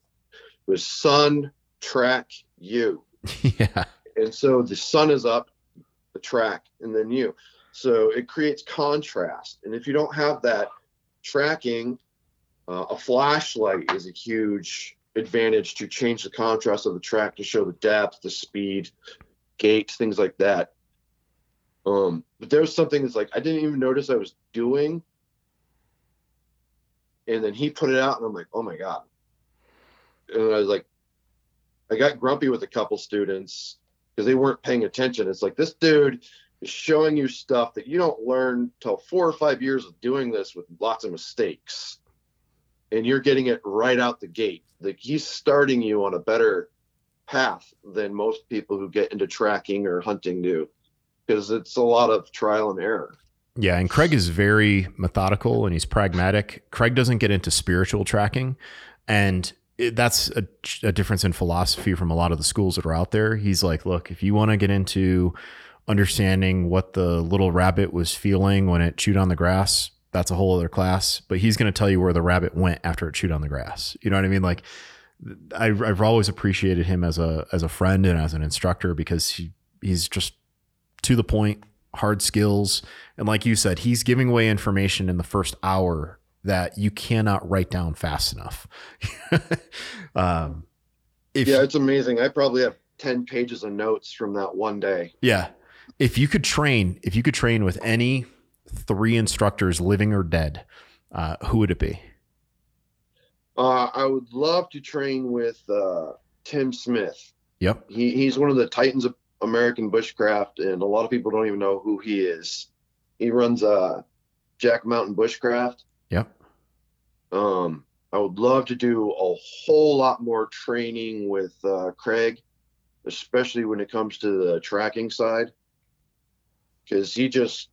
was sun track you. yeah. And so the sun is up, the track, and then you. So it creates contrast. And if you don't have that tracking, uh, a flashlight is a huge advantage to change the contrast of the track to show the depth, the speed, gait, things like that. Um, but there's something that's like I didn't even notice I was doing, and then he put it out, and I'm like, oh my god! And I was like, I got grumpy with a couple students because they weren't paying attention. It's like this dude is showing you stuff that you don't learn till four or five years of doing this with lots of mistakes. And you're getting it right out the gate. Like he's starting you on a better path than most people who get into tracking or hunting do because it's a lot of trial and error. Yeah, and Craig is very methodical and he's pragmatic. Craig doesn't get into spiritual tracking and that's a, a difference in philosophy from a lot of the schools that are out there. He's like, look, if you want to get into understanding what the little rabbit was feeling when it chewed on the grass, that's a whole other class. But he's going to tell you where the rabbit went after it chewed on the grass. You know what I mean? Like, I, I've always appreciated him as a as a friend and as an instructor because he he's just to the point, hard skills, and like you said, he's giving away information in the first hour that you cannot write down fast enough. um, if, yeah, it's amazing. I probably have 10 pages of notes from that one day. Yeah. If you could train, if you could train with any three instructors, living or dead, uh, who would it be? Uh, I would love to train with uh, Tim Smith. Yep. He, he's one of the titans of American bushcraft, and a lot of people don't even know who he is. He runs a Jack Mountain Bushcraft. Yep. Um, I would love to do a whole lot more training with uh, Craig, especially when it comes to the tracking side, because he just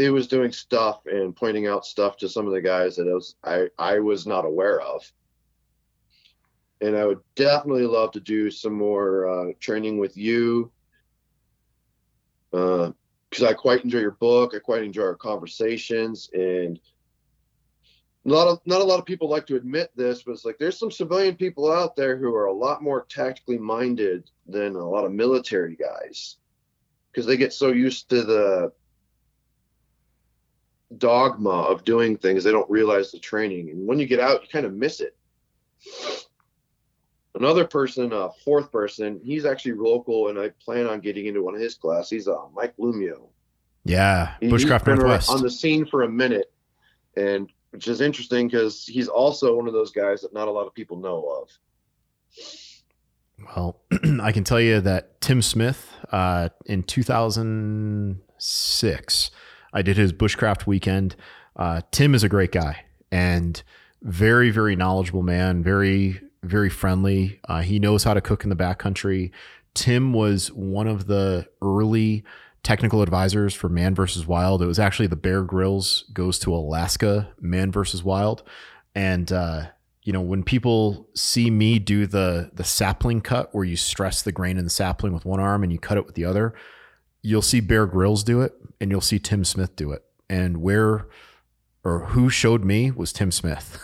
he was doing stuff and pointing out stuff to some of the guys that I was I, I was not aware of. And I would definitely love to do some more uh, training with you because uh, I quite enjoy your book. I quite enjoy our conversations, and a lot of not a lot of people like to admit this, but it's like there's some civilian people out there who are a lot more tactically minded than a lot of military guys because they get so used to the dogma of doing things they don't realize the training. And when you get out you kind of miss it. Another person a fourth person he's actually local and i plan on getting into one of his classes. he's uh, mike lummio. Yeah bushcraft northwest. on the scene for a minute and which is interesting because he's also one of those guys that not a lot of people know of. Well i can tell you that tim smith uh, in 2006 I did his bushcraft weekend. Uh, Tim is a great guy and very, very knowledgeable man, very, very friendly. Uh, he knows how to cook in the backcountry. Tim was one of the early technical advisors for Man versus Wild. It was actually the Bear Grylls goes to Alaska, Man versus Wild, and uh, you know when people see me do the the sapling cut where you stress the grain in the sapling with one arm and you cut it with the other, you'll see Bear Grylls do it and you'll see Tim Smith do it. And where or who showed me was Tim Smith.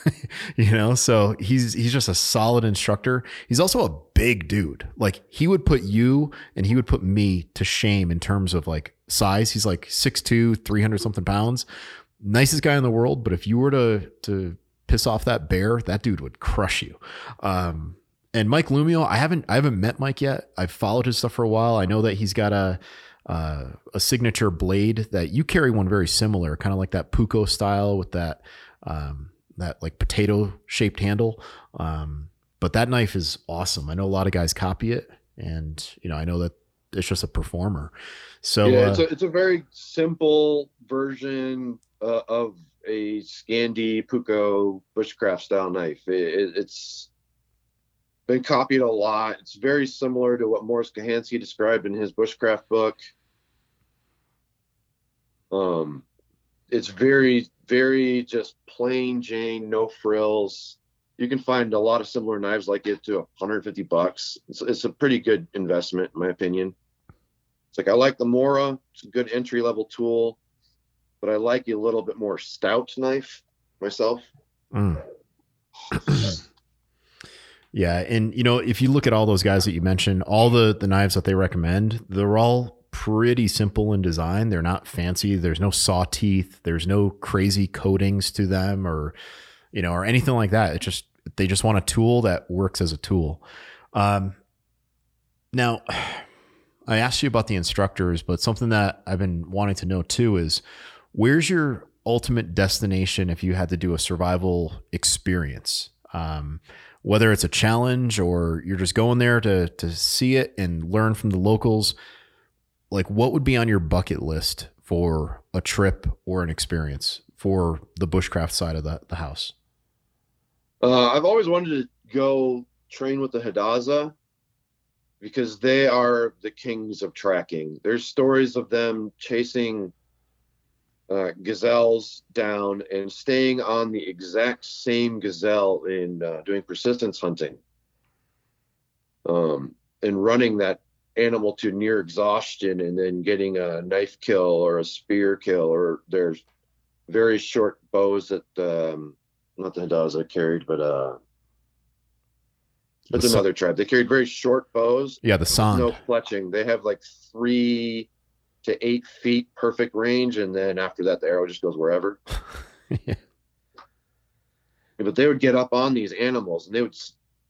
you know, so he's he's just a solid instructor. He's also a big dude. Like he would put you and he would put me to shame in terms of like size. He's like 6'2, 300 something pounds. Nicest guy in the world, but if you were to to piss off that bear, that dude would crush you. Um, and Mike Lummio, I haven't I haven't met Mike yet. I've followed his stuff for a while. I know that he's got a uh, a signature blade that you carry one very similar, kind of like that Puukko style with that um, that like potato shaped handle. Um, but that knife is awesome. I know a lot of guys copy it, and you know I know that it's just a performer. So yeah, it's, uh, a, it's a very simple version uh, of a Scandi Puukko bushcraft style knife. It, it, it's been copied a lot. It's very similar to what Mors Kochanski described in his bushcraft book. Um, it's very, very just plain Jane, no frills. You can find a lot of similar knives like it to 150 bucks. It's, it's a pretty good investment, in my opinion. It's like I like the Mora. It's a good entry level tool, but I like a little bit more stout knife myself. Mm. Yeah, and you know, if you look at all those guys that you mentioned, all the the knives that they recommend, they're all pretty simple in design. They're not fancy. There's no saw teeth. There's no crazy coatings to them, or you know, or anything like that. It just they just want a tool that works as a tool. Um, now, I asked you about the instructors, but something that I've been wanting to know too is where's your ultimate destination if you had to do a survival experience? Um, whether it's a challenge or you're just going there to to see it and learn from the locals like what would be on your bucket list for a trip or an experience for the bushcraft side of the, the house? Uh, i've always wanted to go train with the Hadza because they are the kings of tracking. There's stories of them chasing uh, gazelles down and staying on the exact same gazelle in uh, doing persistence hunting. Um, and running that animal to near exhaustion and then getting a knife kill or a spear kill or there's very short bows that um, not the Hadza carried but uh that's another tribe. They carried very short bows. Yeah the San. No fletching they have like three to eight feet perfect range, and then after that, the arrow just goes wherever. yeah. But they would get up on these animals, and they would,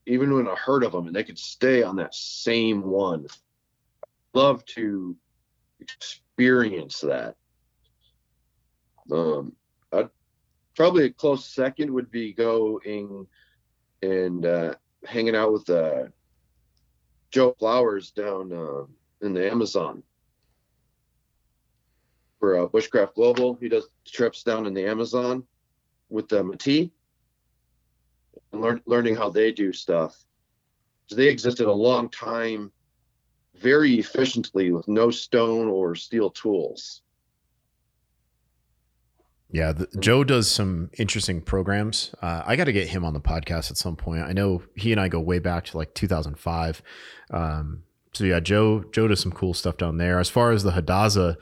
even in a herd of them, and they could stay on that same one. Love to experience that. Um, I'd, probably a close second would be going and uh, hanging out with uh, Joe Flowers down uh, in the Amazon for uh, Bushcraft Global. He does trips down in the Amazon with the Mati and learn, learning how they do stuff. So they existed a long time very efficiently with no stone or steel tools. Yeah, the, Joe does some interesting programs. Uh, I got to get him on the podcast at some point. I know he and I go way back to like 2005. Um, so yeah, Joe Joe does some cool stuff down there. As far as the Hadza,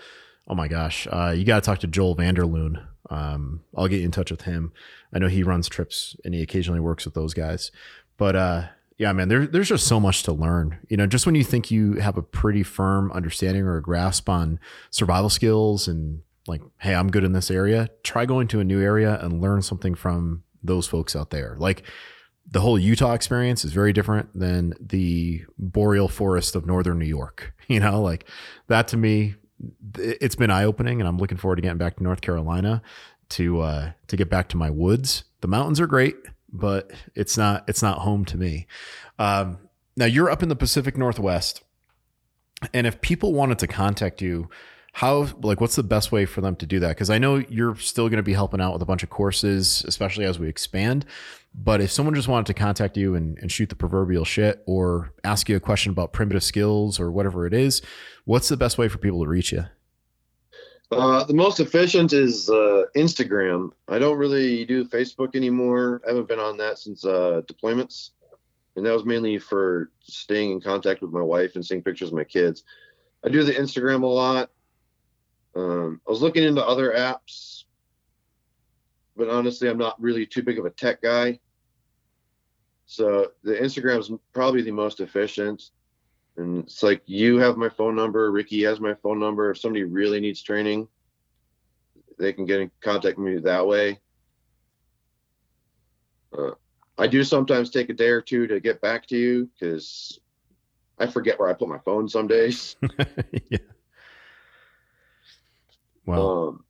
oh my gosh, uh, you got to talk to Joel van der Loon. Um, I'll get you in touch with him. I know he runs trips and he occasionally works with those guys. But uh, yeah, man, there, there's just so much to learn. You know, just when you think you have a pretty firm understanding or a grasp on survival skills and like, hey, I'm good in this area, try going to a new area and learn something from those folks out there. Like the whole Utah experience is very different than the boreal forest of northern New York. You know, like that to me, it's been eye opening, and I'm looking forward to getting back to North Carolina to uh, to get back to my woods. The mountains are great, but it's not it's not home to me. Um, now you're up in the Pacific Northwest, and if people wanted to contact you how like what's the best way for them to do that because i know you're still going to be helping out with a bunch of courses especially as we expand but if someone just wanted to contact you and, and shoot the proverbial shit or ask you a question about primitive skills or whatever it is what's the best way for people to reach you? Uh, the most efficient is uh, instagram. I don't really do facebook anymore. I haven't been on that since uh, deployments. And that was mainly for staying in contact with my wife and seeing pictures of my kids. I do the instagram a lot. Um, I was looking into other apps, but honestly, I'm not really too big of a tech guy. So the Instagram is probably the most efficient. And it's like you have my phone number, Ricky has my phone number. If somebody really needs training, they can get in contact with me that way. Uh, I do sometimes take a day or two to get back to you because I forget where I put my phone some days. yeah. Well, um,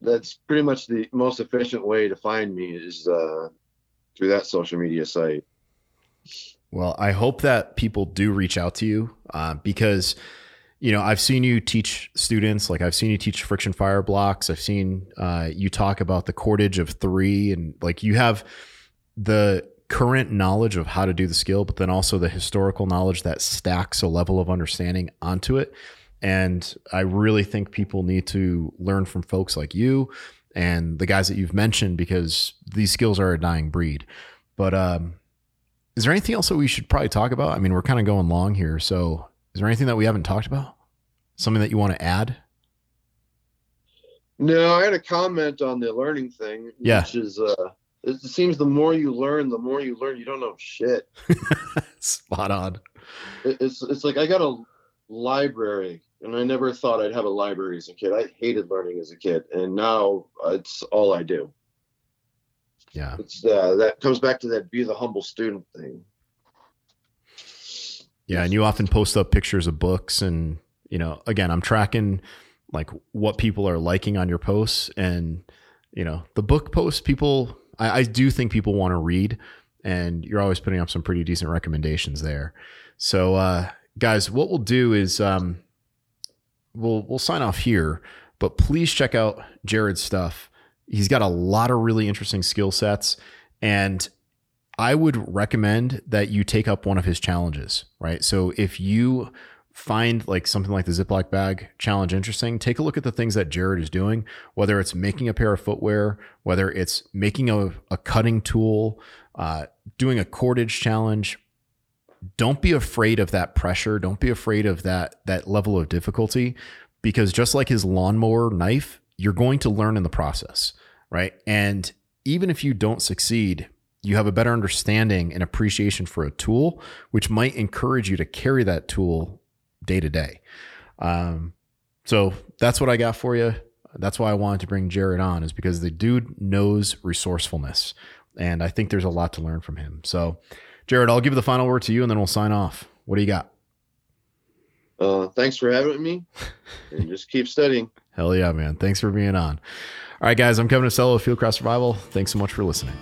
that's pretty much the most efficient way to find me is uh, through that social media site. Well, I hope that people do reach out to you uh, because, you know, I've seen you teach students, like I've seen you teach friction fire blocks. I've seen uh, you talk about the cordage of three, and like you have the current knowledge of how to do the skill, but then also the historical knowledge that stacks a level of understanding onto it. And I really think people need to learn from folks like you and the guys that you've mentioned because these skills are a dying breed. But um, is there anything else that we should probably talk about? I mean, we're kind of going long here. So is there anything that we haven't talked about? Something that you want to add? No, I had a comment on the learning thing, yeah. which is uh, it seems the more you learn, the more you learn. You don't know shit. Spot on. It's it's like I got a library and I never thought I'd have a library as a kid. I hated learning as a kid, and now it's all I do. Yeah, it's uh, that comes back to that be the humble student thing. Yeah, and you often post up pictures of books, and you know, again, I'm tracking like what people are liking on your posts, and you know, the book posts people. I, I do think people want to read, and you're always putting up some pretty decent recommendations there. So, uh, guys, what we'll do is um, we'll we'll sign off here, but please check out Jared's stuff. He's got a lot of really interesting skill sets and I would recommend that you take up one of his challenges, right? So if you find like something like the Ziploc bag challenge interesting, take a look at the things that Jared is doing, whether it's making a pair of footwear, whether it's making a, a cutting tool, uh, doing a cordage challenge, don't be afraid of that pressure. Don't be afraid of that that level of difficulty because just like his lawnmower knife, you're going to learn in the process, right? And even if you don't succeed, you have a better understanding and appreciation for a tool, which might encourage you to carry that tool day to day. Um, so that's what I got for you. That's why I wanted to bring Jared on, is because the dude knows resourcefulness. And I think there's a lot to learn from him. So, Jared, I'll give the final word to you and then we'll sign off. What do you got? Uh, thanks for having me and just keep studying. Hell yeah, man. Thanks for being on. All right, guys, I'm Kevin Estela of Fieldcraft Survival. Thanks so much for listening.